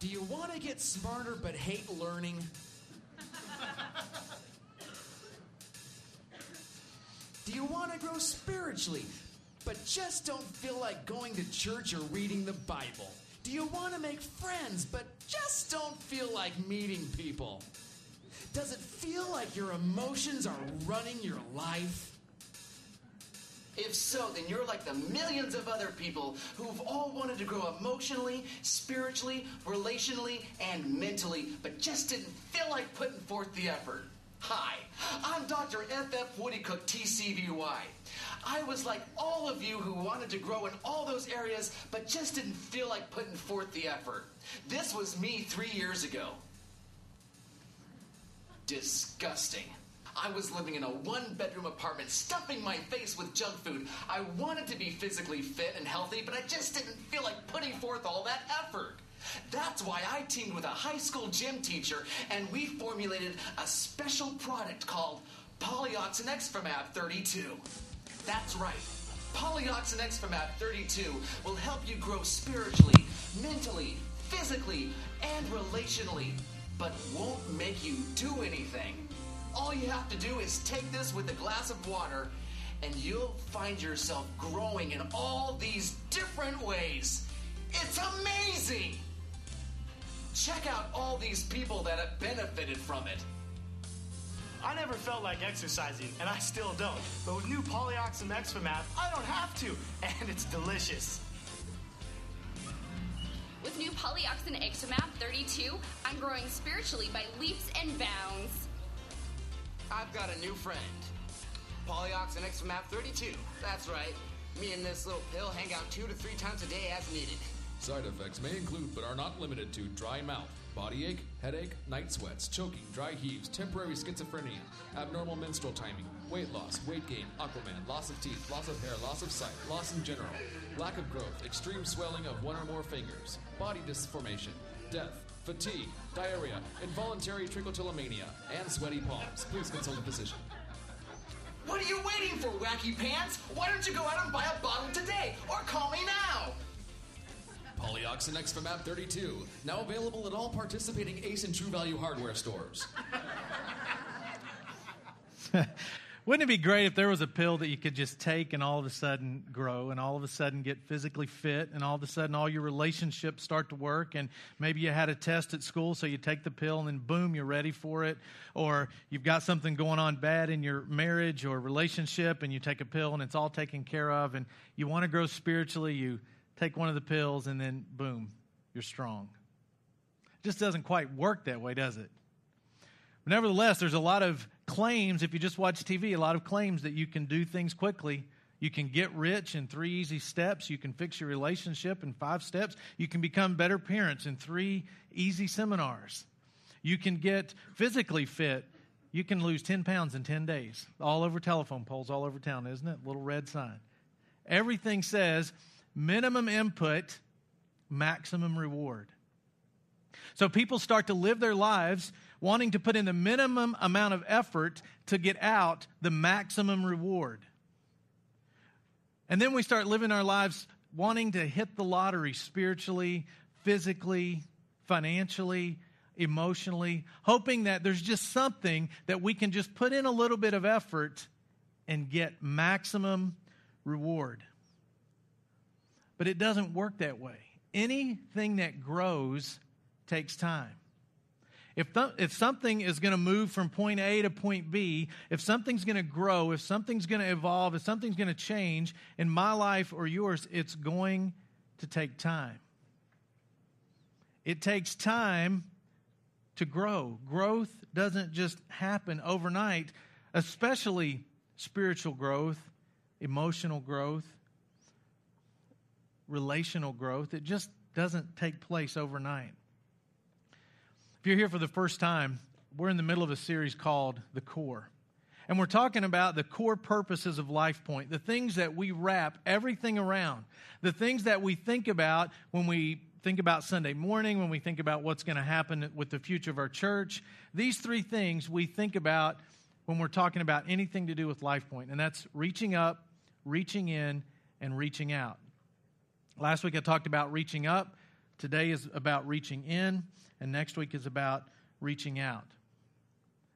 Do you want to get smarter but hate learning? Do you want to grow spiritually but just don't feel like going to church or reading the Bible? Do you want to make friends but just don't feel like meeting people? Does it feel like your emotions are running your life? If so, then you're like the millions of other people who've all wanted to grow emotionally, spiritually, relationally, and mentally, but just didn't feel like putting forth the effort. Hi, I'm Dr. F.F. Woodycook, TCVY. I was like all of you who wanted to grow in all those areas, but just didn't feel like putting forth the effort. This was me three years ago. Disgusting. I was living in a one bedroom apartment, stuffing my face with junk food. I wanted to be physically fit and healthy, but I just didn't feel like putting forth all that effort. That's why I teamed with a high school gym teacher and we formulated a special product called Polyoxin Exfamab 32. That's right. Polyoxin Exfamab 32 will help you grow spiritually, mentally, physically, and relationally, but won't make you do anything. All you have to do is take this with a glass of water, and you'll find yourself growing in all these different ways. It's amazing! Check out all these people that have benefited from it. I never felt like exercising, and I still don't. But with new Polyoxin Exfamab, I don't have to, and it's delicious. With new Polyoxin Exfamab 32, I'm growing spiritually by leaps and bounds. I've got a new friend. Polyoxin Exfamab 32. That's right. Me and this little pill hang out two to three times a day as needed. Side effects may include but are not limited to dry mouth, body ache, headache, night sweats, choking, dry heaves, temporary schizophrenia, abnormal menstrual timing, weight loss, weight gain, Aquaman, loss of teeth, loss of hair, loss of sight, loss in general, lack of growth, extreme swelling of one or more fingers, body disformation, death, fatigue, diarrhea, involuntary trichotillomania, and sweaty palms. Please consult a physician. What are you waiting for, wacky pants? Why don't you go out and buy a bottle today? Or call me now! Polyoxin Exfamab 32, now available at all participating Ace and True Value hardware stores. Wouldn't it be great if there was a pill that you could just take and all of a sudden grow and all of a sudden get physically fit and all of a sudden all your relationships start to work and maybe you had a test at school so you take the pill and then boom you're ready for it or you've got something going on bad in your marriage or relationship and you take a pill and it's all taken care of and you want to grow spiritually you take one of the pills and then boom you're strong. It just doesn't quite work that way, does it? But nevertheless, there's a lot of claims, if you just watch TV, a lot of claims that you can do things quickly. You can get rich in three easy steps. You can fix your relationship in five steps. You can become better parents in three easy seminars. You can get physically fit. You can lose 10 pounds in 10 days. All over telephone poles, all over town, isn't it? Little red sign. Everything says minimum input, maximum reward. So people start to live their lives wanting to put in the minimum amount of effort to get out the maximum reward. And then we start living our lives wanting to hit the lottery spiritually, physically, financially, emotionally, hoping that there's just something that we can just put in a little bit of effort and get maximum reward. But it doesn't work that way. Anything that grows takes time. If, th- if something is going to move from point A to point B, if something's going to grow, if something's going to evolve, if something's going to change in my life or yours, it's going to take time. It takes time to grow. Growth doesn't just happen overnight, especially spiritual growth, emotional growth, relational growth. It just doesn't take place overnight. If you're here for the first time, we're in the middle of a series called The Core. And we're talking about the core purposes of LifePoint, the things that we wrap everything around, the things that we think about when we think about Sunday morning, when we think about what's going to happen with the future of our church. These three things we think about when we're talking about anything to do with LifePoint, and that's reaching up, reaching in, and reaching out. Last week I talked about reaching up. Today is about reaching in, and next week is about reaching out.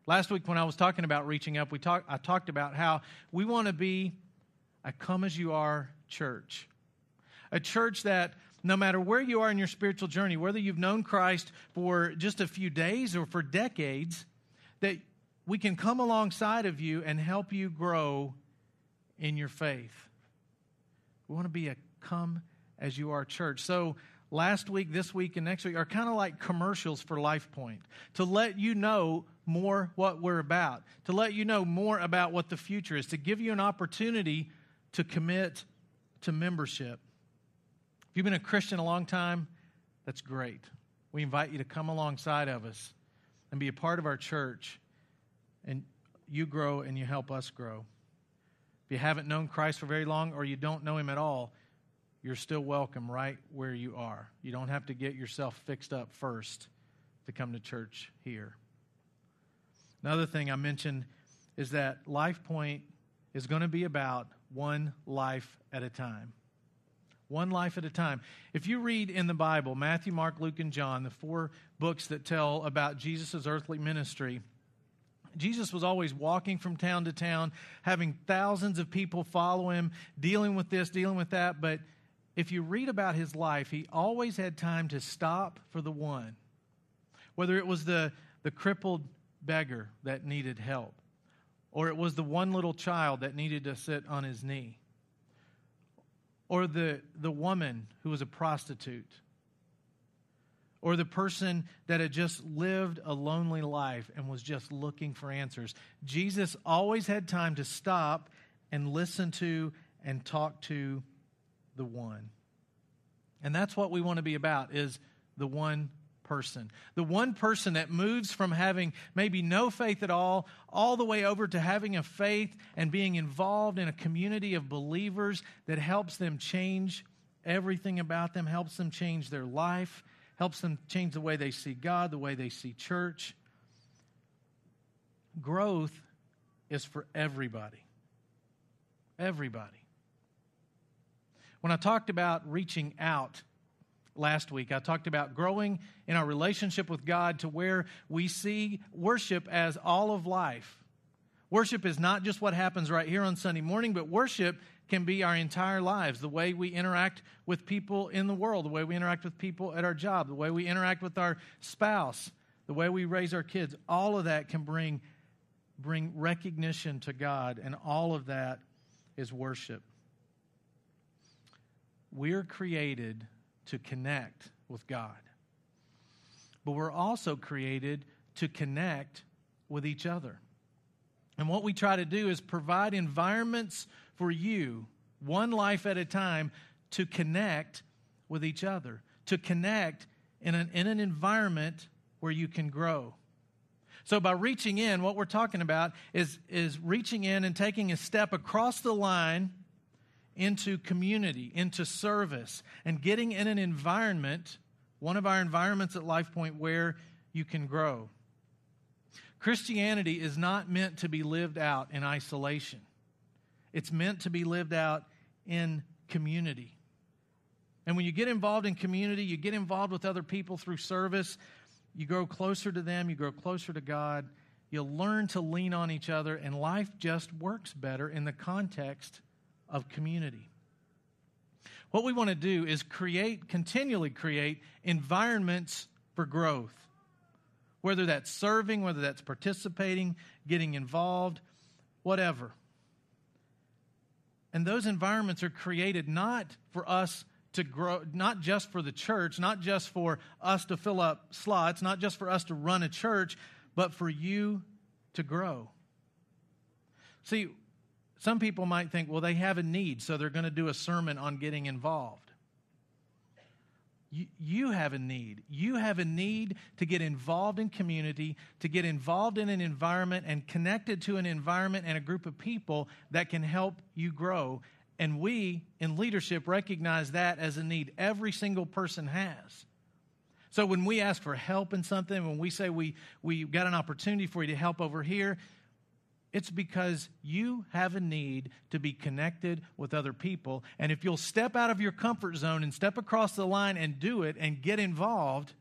Last week, when I was talking about reaching up, we talk, I talked about how we want to be a come as you are church. A church that no matter where you are in your spiritual journey, whether you've known Christ for just a few days or for decades, that we can come alongside of you and help you grow in your faith. We want to be a come as you are church. So, last week, this week, and next week are kind of like commercials for LifePoint to let you know more what we're about, to let you know more about what the future is, to give you an opportunity to commit to membership. If you've been a Christian a long time, that's great. We invite you to come alongside of us and be a part of our church, and you grow and you help us grow. If you haven't known Christ for very long or you don't know Him at all, you're still welcome right where you are. You don't have to get yourself fixed up first to come to church here. Another thing I mentioned is that LifePoint is going to be about one life at a time. One life at a time. If you read in the Bible, Matthew, Mark, Luke, and John, the four books that tell about Jesus' earthly ministry, Jesus was always walking from town to town, having thousands of people follow him, dealing with this, dealing with that. But if you read about his life, he always had time to stop for the one. Whether it was the, the crippled beggar that needed help, or it was the one little child that needed to sit on his knee, or the, the woman who was a prostitute, or the person that had just lived a lonely life and was just looking for answers. Jesus always had time to stop and listen to and talk to the one. And that's what we want to be about is the one person. The one person that moves from having maybe no faith at all, all the way over to having a faith and being involved in a community of believers that helps them change everything about them, helps them change their life, helps them change the way they see God, the way they see church. Growth is for everybody. Everybody. When I talked about reaching out, last week. I talked about growing in our relationship with God to where we see worship as all of life. Worship is not just what happens right here on Sunday morning, but worship can be our entire lives the way we interact with people in the world, the way we interact with people at our job, the way we interact with our spouse, the way we raise our kids. All of that can bring, bring recognition to God, and all of that is worship. We're created to connect with God. But we're also created to connect with each other. And what we try to do is provide environments for you, one life at a time, to connect with each other, to connect in an, in an environment where you can grow. So, by reaching in, what we're talking about is, is reaching in and taking a step across the line into community, into service, and getting in an environment, one of our environments at LifePoint, where you can grow. Christianity is not meant to be lived out in isolation, it's meant to be lived out in community. And when you get involved in community, you get involved with other people through service, you grow closer to them, you grow closer to God, you learn to lean on each other, and life just works better in the context of community. What we want to do is create, continually create environments for growth. Whether that's serving, whether that's participating, getting involved, whatever. And those environments are created not for us to grow, not just for the church, not just for us to fill up slots, not just for us to run a church, but for you to grow. See, some people might think, well, they have a need, so they're going to do a sermon on getting involved. You, have a need. You have a need to get involved in community, to get involved in an environment and connected to an environment and a group of people that can help you grow. And we in leadership recognize that as a need every single person has. So when we ask for help in something, when we say we, we got an opportunity for you to help over here, It's because you have a need to be connected with other people. And if you'll step out of your comfort zone and step across the line and do it and get involved,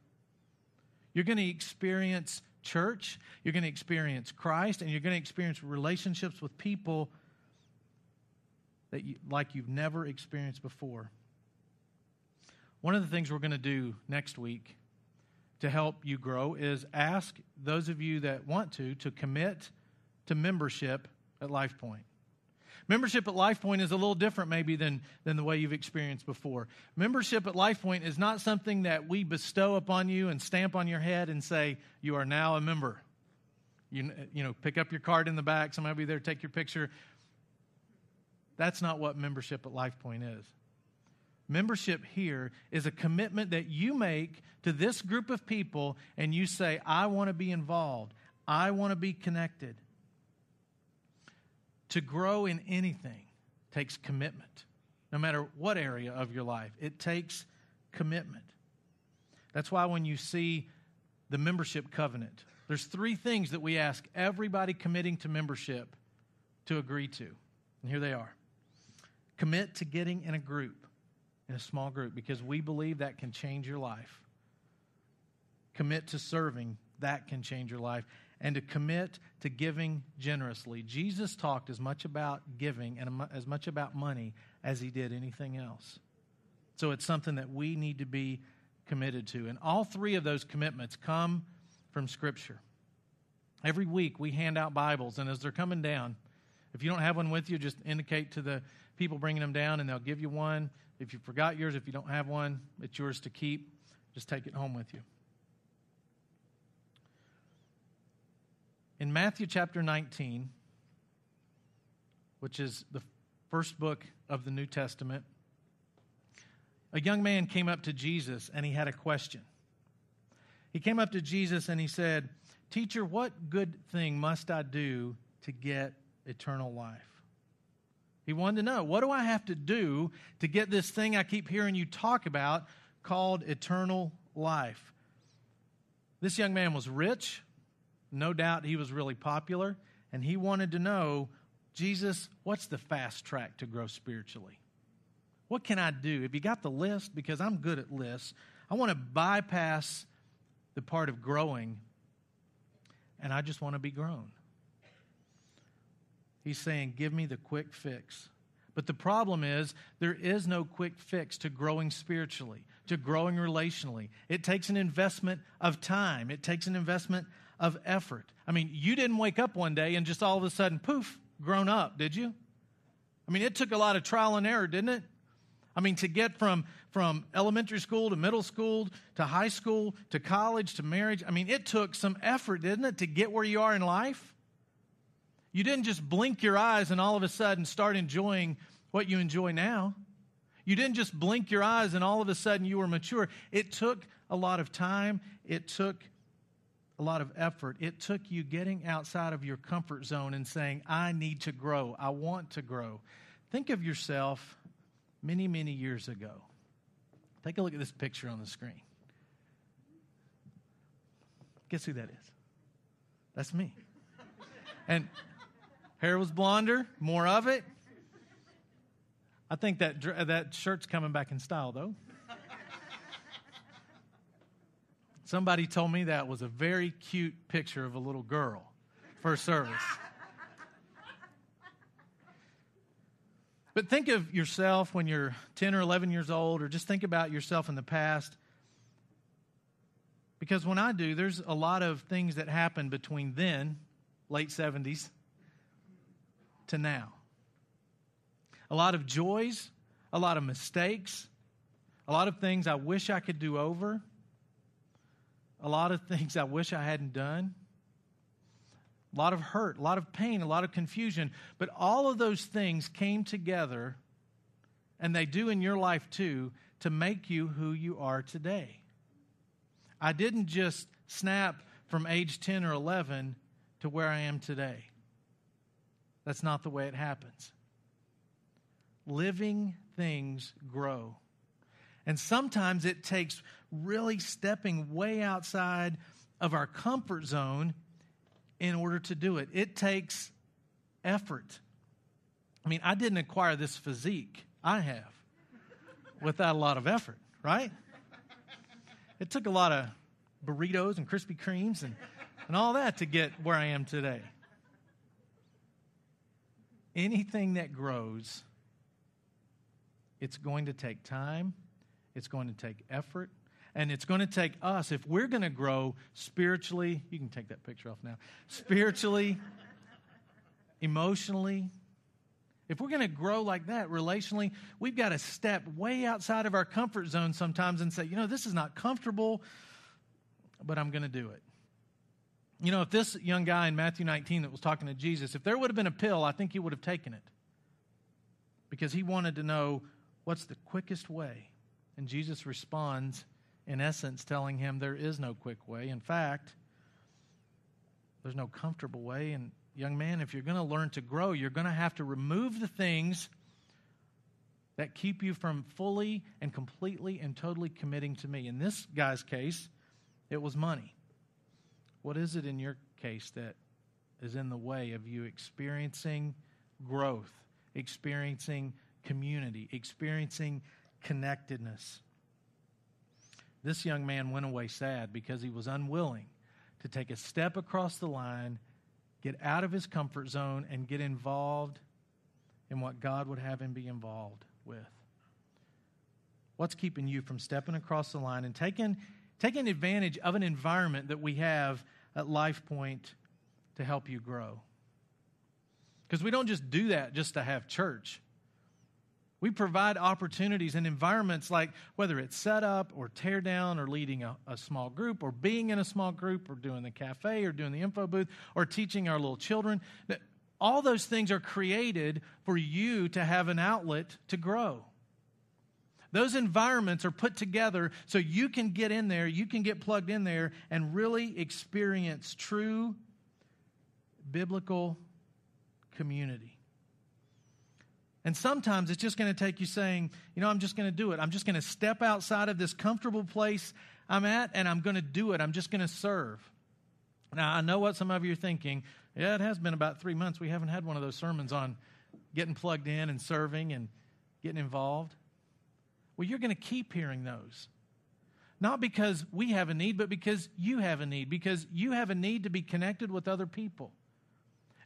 you're going to experience church, you're going to experience Christ, and you're going to experience relationships with people that you, like you've never experienced before. One of the things we're going to do next week to help you grow is ask those of you that want to to commit to membership at LifePoint. Membership at LifePoint is a little different, maybe, than, than the way you've experienced before. Membership at LifePoint is not something that we bestow upon you and stamp on your head and say, You are now a member. You, you know, pick up your card in the back. Somebody will be there, take your picture. That's not what membership at LifePoint is. Membership here is a commitment that you make to this group of people, and you say, I want to be involved, I want to be connected. To grow in anything takes commitment, no matter what area of your life. It takes commitment. That's why when you see the membership covenant, there's three things that we ask everybody committing to membership to agree to. And here they are commit to getting in a group, in a small group, because we believe that can change your life. Commit to serving, that can change your life and to commit to giving generously. Jesus talked as much about giving and as much about money as he did anything else. So it's something that we need to be committed to. And all three of those commitments come from Scripture. Every week we hand out Bibles, and as they're coming down, if you don't have one with you, just indicate to the people bringing them down, and they'll give you one. If you forgot yours, if you don't have one, it's yours to keep. Just take it home with you. In Matthew chapter 19, which is the first book of the New Testament, a young man came up to Jesus and he had a question. He came up to Jesus and he said, Teacher, what good thing must I do to get eternal life? He wanted to know, what do I have to do to get this thing I keep hearing you talk about called eternal life? This young man was rich. No doubt he was really popular, and he wanted to know Jesus, what's the fast track to grow spiritually? What can I do? If you got the list, because I'm good at lists, I want to bypass the part of growing, and I just want to be grown. He's saying, Give me the quick fix. But the problem is, there is no quick fix to growing spiritually, to growing relationally. It takes an investment of time, it takes an investment of effort. I mean, you didn't wake up one day and just all of a sudden, poof, grown up, did you? I mean, it took a lot of trial and error, didn't it? I mean, to get from, from elementary school to middle school to high school to college to marriage, I mean, it took some effort, didn't it, to get where you are in life? You didn't just blink your eyes and all of a sudden start enjoying what you enjoy now. You didn't just blink your eyes and all of a sudden you were mature. It took a lot of time, it took a lot of effort. It took you getting outside of your comfort zone and saying, I need to grow. I want to grow. Think of yourself many, many years ago. Take a look at this picture on the screen. Guess who that is? That's me. And hair was blonder, more of it. I think that that shirt's coming back in style, though. Somebody told me that was a very cute picture of a little girl for service. But think of yourself when you're 10 or 11 years old, or just think about yourself in the past. Because when I do, there's a lot of things that happen between then, late 70s, to now. A lot of joys, a lot of mistakes, a lot of things I wish I could do over a lot of things I wish I hadn't done, a lot of hurt, a lot of pain, a lot of confusion. But all of those things came together, and they do in your life too, to make you who you are today. I didn't just snap from age 10 or 11 to where I am today. That's not the way it happens. Living things grow. And sometimes it takes really stepping way outside of our comfort zone in order to do it. It takes effort. I mean, I didn't acquire this physique I have without a lot of effort, right? It took a lot of burritos and Krispy Kremes and, and all that to get where I am today. Anything that grows, it's going to take time, it's going to take effort, and it's going to take us, if we're going to grow spiritually, you can take that picture off now, spiritually, emotionally, if we're going to grow like that relationally, we've got to step way outside of our comfort zone sometimes and say, you know, this is not comfortable, but I'm going to do it. You know, if this young guy in Matthew 19 that was talking to Jesus, if there would have been a pill, I think he would have taken it because he wanted to know what's the quickest way. And Jesus responds, in essence, telling him there is no quick way. In fact, there's no comfortable way, and young man, if you're going to learn to grow, you're going to have to remove the things that keep you from fully and completely and totally committing to me. In this guy's case, it was money. What is it in your case that is in the way of you experiencing growth, experiencing community, experiencing connectedness? This young man went away sad because he was unwilling to take a step across the line get out of his comfort zone and get involved in what God would have him be involved with. What's keeping you from stepping across the line and taking, taking advantage of an environment that we have at Life Point to help you grow? Because we don't just do that just to have church. We provide opportunities and environments like whether it's set up or tear down or leading a, a, small group or being in a small group or doing the cafe or doing the info booth or teaching our little children. All those things are created for you to have an outlet to grow. Those environments are put together so you can get in there, you can get plugged in there and really experience true biblical community. And sometimes it's just going to take you saying, you know, I'm just going to do it. I'm just going to step outside of this comfortable place I'm at and I'm going to do it. I'm just going to serve. Now, I know what some of you are thinking. Yeah, it has been about three months. We haven't had one of those sermons on getting plugged in and serving and getting involved. Well, you're going to keep hearing those. Not because we have a need, but because you have a need, because you have a need to be connected with other people.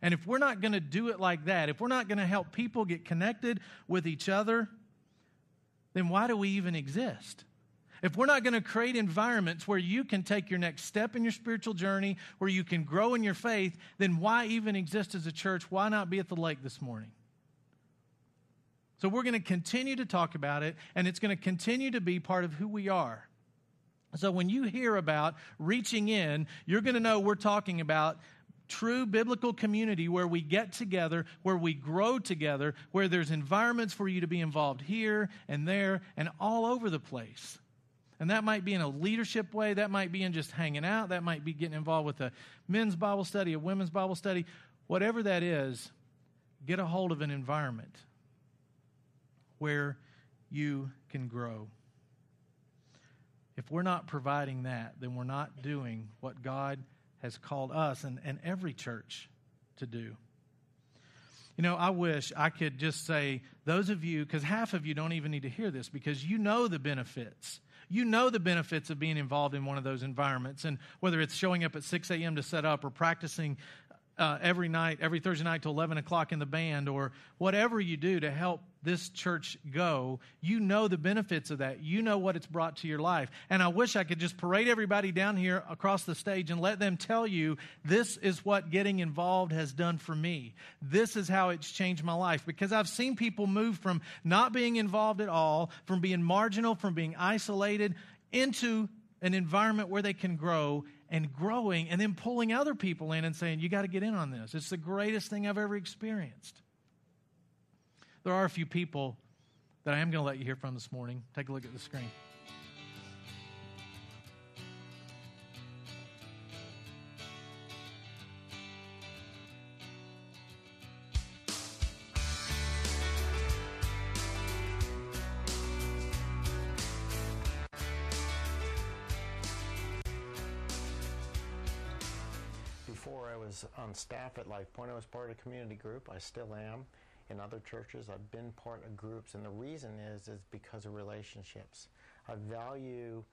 And if we're not going to do it like that, if we're not going to help people get connected with each other, then why do we even exist? If we're not going to create environments where you can take your next step in your spiritual journey, where you can grow in your faith, then why even exist as a church? Why not be at the lake this morning? So we're going to continue to talk about it, and it's going to continue to be part of who we are. So when you hear about reaching in, you're going to know we're talking about true biblical community where we get together, where we grow together, where there's environments for you to be involved here and there and all over the place. And that might be in a leadership way, that might be in just hanging out, that might be getting involved with a men's Bible study, a women's Bible study, whatever that is, get a hold of an environment where you can grow. If we're not providing that, then we're not doing what God has called us and, and every church to do. You know, I wish I could just say, those of you, because half of you don't even need to hear this because you know the benefits. You know the benefits of being involved in one of those environments. And whether it's showing up at 6 a.m. to set up or practicing uh, every night, every Thursday night till 11 o'clock in the band, or whatever you do to help this church go, you know the benefits of that. You know what it's brought to your life. And I wish I could just parade everybody down here across the stage and let them tell you this is what getting involved has done for me. This is how it's changed my life. Because I've seen people move from not being involved at all, from being marginal, from being isolated, into an environment where they can grow and growing and then pulling other people in and saying, You got to get in on this. It's the greatest thing I've ever experienced there are a few people that I am going to let you hear from this morning. Take a look at the screen. Before I was on staff at LifePoint, I was part of a community group. I still am. In other churches, I've been part of groups, and the reason is is because of relationships. I value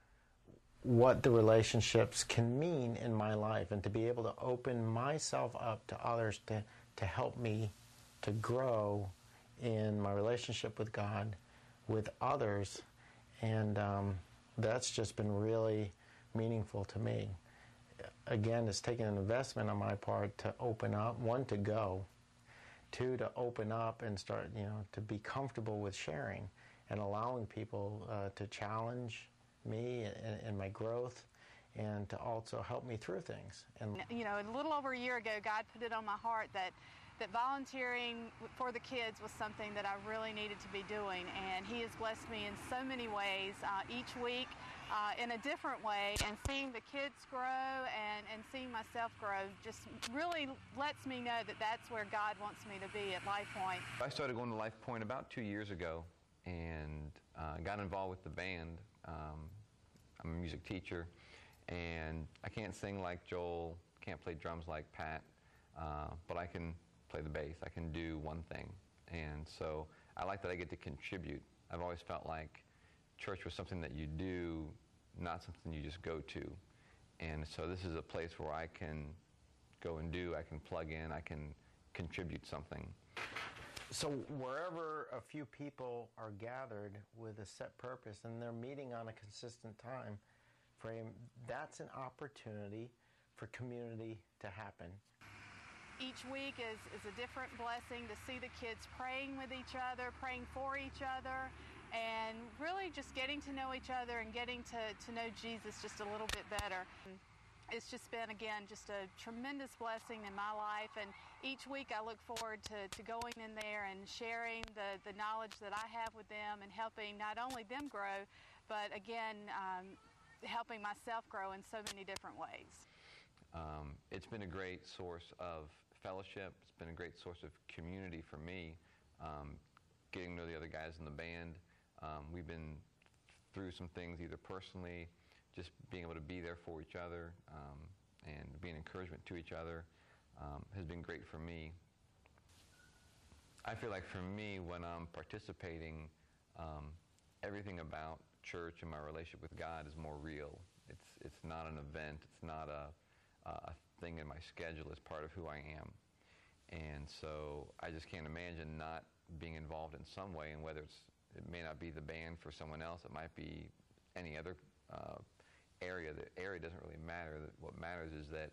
what the relationships can mean in my life, and to be able to open myself up to others to to help me to grow in my relationship with God, with others, and um, that's just been really meaningful to me. Again, it's taken an investment on my part to open up, one, to go, two, to open up and start, you know, to be comfortable with sharing and allowing people uh, to challenge me and, my growth and to also help me through things. And you know, a little over a year ago, God put it on my heart that that volunteering for the kids was something that I really needed to be doing, and He has blessed me in so many ways uh, each week. Uh, in a different way and seeing the kids grow and, and seeing myself grow just really lets me know that that's where God wants me to be at Life Point. I started going to Life Point about two years ago and uh, got involved with the band. Um, I'm a music teacher and I can't sing like Joel, can't play drums like Pat, uh, but I can play the bass. I can do one thing. And so I like that I get to contribute. I've always felt like church was something that you do, not something you just go to. And so this is a place where I can go and do, I can plug in, I can contribute something. So wherever a few people are gathered with a set purpose and they're meeting on a consistent time frame, that's an opportunity for community to happen each week is, is a different blessing to see the kids praying with each other, praying for each other, and really just getting to know each other and getting to, to know Jesus just a little bit better. It's just been, again, just a tremendous blessing in my life. And each week I look forward to, to going in there and sharing the, the knowledge that I have with them and helping not only them grow, but again, um, helping myself grow in so many different ways. Um, it's been a great source of fellowship. It's been a great source of community for me, um, getting to know the other guys in the band. Um, we've been through some things either personally, just being able to be there for each other um, and being encouragement to each other um, has been great for me. I feel like for me, when I'm participating, um, everything about church and my relationship with God is more real. It's, it's not an event. It's not a, a thing in my schedule it's part of who I am. And so I just can't imagine not being involved in some way, and whether it's it may not be the band for someone else, it might be any other uh, area. The area doesn't really matter. What matters is that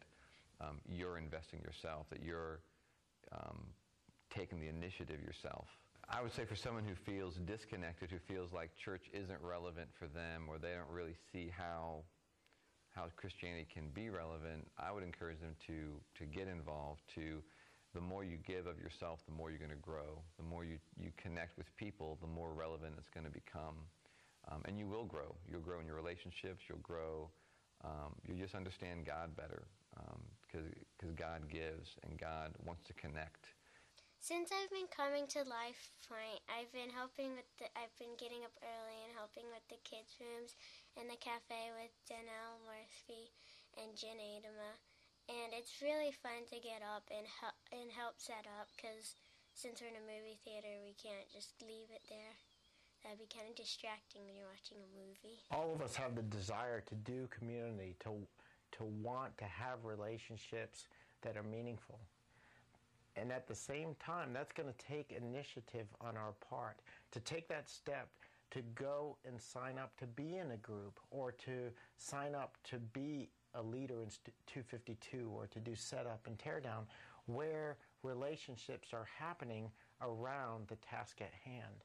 um, you're investing yourself, that you're um, taking the initiative yourself. I would say for someone who feels disconnected, who feels like church isn't relevant for them, or they don't really see how how Christianity can be relevant, I would encourage them to, to get involved, to the more you give of yourself, the more you're going to grow. The more you, you connect with people, the more relevant it's going to become. Um, and you will grow. You'll grow in your relationships. You'll grow. Um, you just understand God better because um, God gives and God wants to connect. Since I've been coming to Life Point, I've been helping with the, I've been getting up early and helping with the kids' rooms and the cafe with Janelle Murphy and Jen Adama. And it's really fun to get up and help, and help set up because since we're in a movie theater, we can't just leave it there. That'd be kind of distracting when you're watching a movie. All of us have the desire to do community, to, to want to have relationships that are meaningful. And at the same time, that's going to take initiative on our part to take that step to go and sign up to be in a group or to sign up to be a leader in 252 or to do setup and teardown where relationships are happening around the task at hand.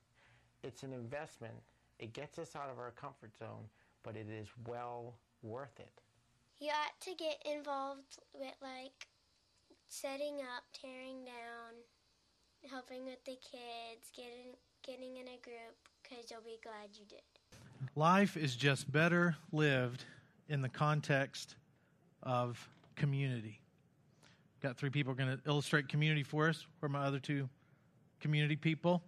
It's an investment. It gets us out of our comfort zone, but it is well worth it. You ought to get involved with like setting up, tearing down, helping with the kids, getting getting in a group because you'll be glad you did. Life is just better lived in the context of community. Got three people going to illustrate community for us. Where my other two community people?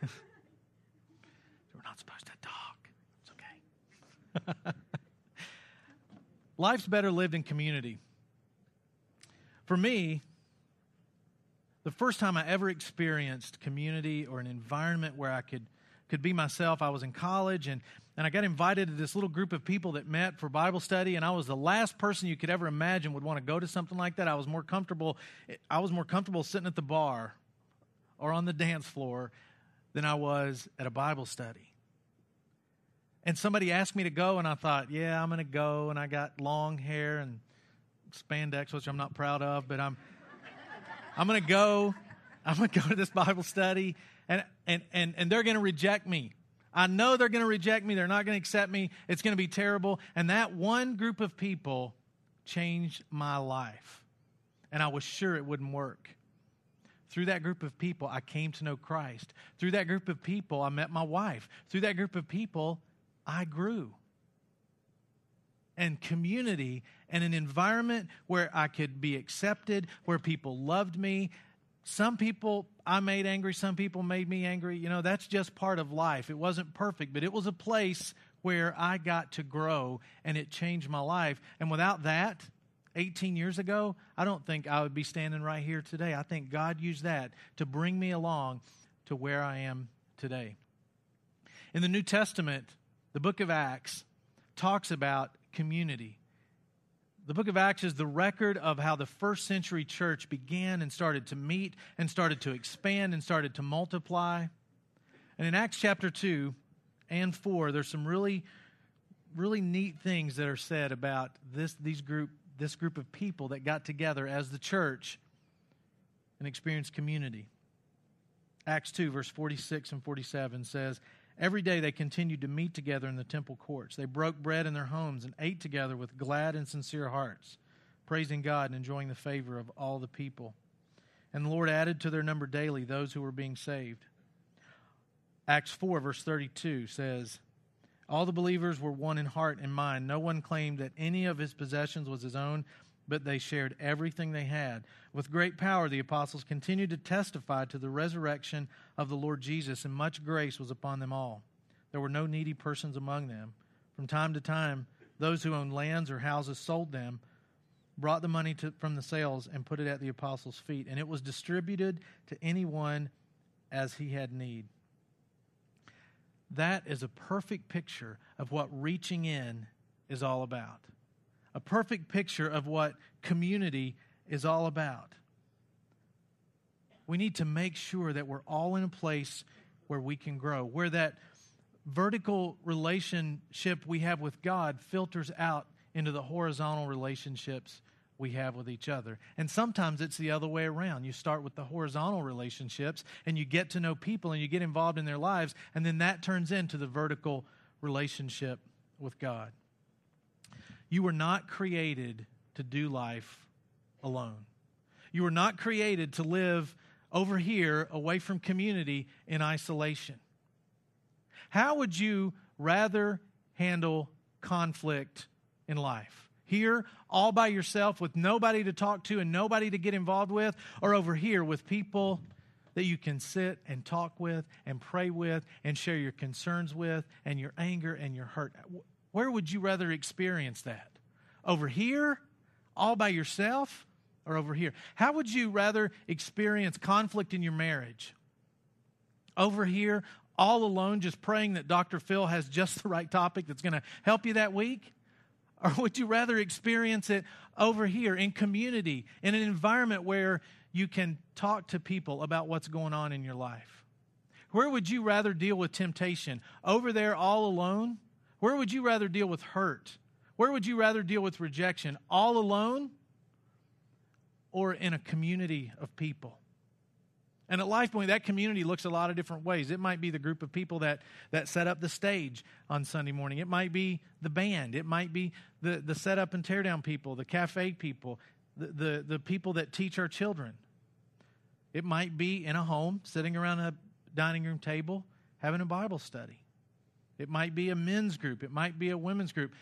We're not supposed to talk. It's okay. life's better lived in community. For me, the first time I ever experienced community or an environment where I could, could be myself, I was in college and, and I got invited to this little group of people that met for Bible study, and I was the last person you could ever imagine would want to go to something like that. I was more comfortable, I was more comfortable sitting at the bar or on the dance floor than I was at a Bible study. And somebody asked me to go, and I thought, yeah, I'm going to go. And I got long hair and spandex, which I'm not proud of, but I'm I'm going to go. I'm going to go to this Bible study, and, and, and, and they're going to reject me. I know they're going to reject me. They're not going to accept me. It's going to be terrible. And that one group of people changed my life. And I was sure it wouldn't work. Through that group of people, I came to know Christ. Through that group of people, I met my wife. Through that group of people, I grew. And community and an environment where I could be accepted, where people loved me. Some people I made angry, some people made me angry. You know, that's just part of life. It wasn't perfect, but it was a place where I got to grow and it changed my life. And without that, 18 years ago, I don't think I would be standing right here today. I think God used that to bring me along to where I am today. In the New Testament, the book of Acts talks about community. The book of Acts is the record of how the first century church began and started to meet and started to expand and started to multiply. And in Acts chapter 2 and 4, there's some really, really neat things that are said about this, these group, this group of people that got together as the church and experienced community. Acts 2, verse 46 and 47 says, Every day they continued to meet together in the temple courts. They broke bread in their homes and ate together with glad and sincere hearts, praising God and enjoying the favor of all the people. And the Lord added to their number daily those who were being saved. Acts 4, verse 32 says, All the believers were one in heart and mind. No one claimed that any of his possessions was his own, but they shared everything they had. With great power, the apostles continued to testify to the resurrection of the Lord Jesus, and much grace was upon them all. There were no needy persons among them. From time to time, those who owned lands or houses sold them, brought the money to, from the sales, and put it at the apostles' feet, and it was distributed to anyone as he had need. That is a perfect picture of what reaching in is all about a perfect picture of what community is all about. We need to make sure that we're all in a place where we can grow, where that vertical relationship we have with God filters out into the horizontal relationships we have with each other. And sometimes it's the other way around. You start with the horizontal relationships and you get to know people and you get involved in their lives, and then that turns into the vertical relationship with God. You were not created to do life alone. You were not created to live over here away from community in isolation. How would you rather handle conflict in life? Here, all by yourself with nobody to talk to and nobody to get involved with, or over here with people that you can sit and talk with and pray with and share your concerns with and your anger and your hurt? Where would you rather experience that? Over here, all by yourself, or over here? How would you rather experience conflict in your marriage? Over here, all alone, just praying that Dr. Phil has just the right topic that's going to help you that week? Or would you rather experience it over here in community, in an environment where you can talk to people about what's going on in your life? Where would you rather deal with temptation? Over there, all alone? Where would you rather deal with hurt? Where would you rather deal with rejection? All alone or in a community of people? And at LifePoint, that community looks a lot of different ways. It might be the group of people that, that set up the stage on Sunday morning. It might be the band. It might be the, the setup and teardown people, the cafe people, the, the, the people that teach our children. It might be in a home, sitting around a dining room table, having a Bible study. It might be a men's group. It might be a women's group.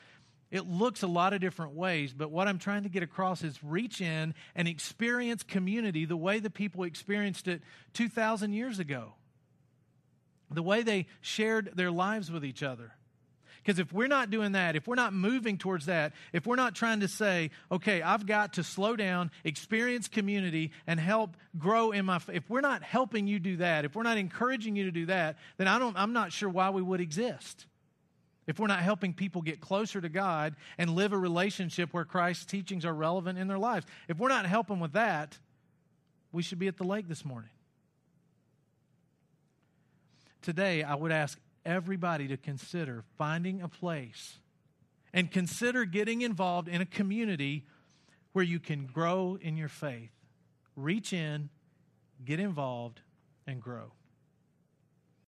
It looks a lot of different ways, but what I'm trying to get across is reach in and experience community the way the people experienced it 2,000 years ago, the way they shared their lives with each other. Because if we're not doing that, if we're not moving towards that, if we're not trying to say, okay, I've got to slow down, experience community, and help grow in my, if we're not helping you do that, if we're not encouraging you to do that, then I don't, I'm not sure why we would exist. If we're not helping people get closer to God and live a relationship where Christ's teachings are relevant in their lives, if we're not helping with that, we should be at the lake this morning. Today, I would ask everybody to consider finding a place and consider getting involved in a community where you can grow in your faith. Reach in, get involved, and grow.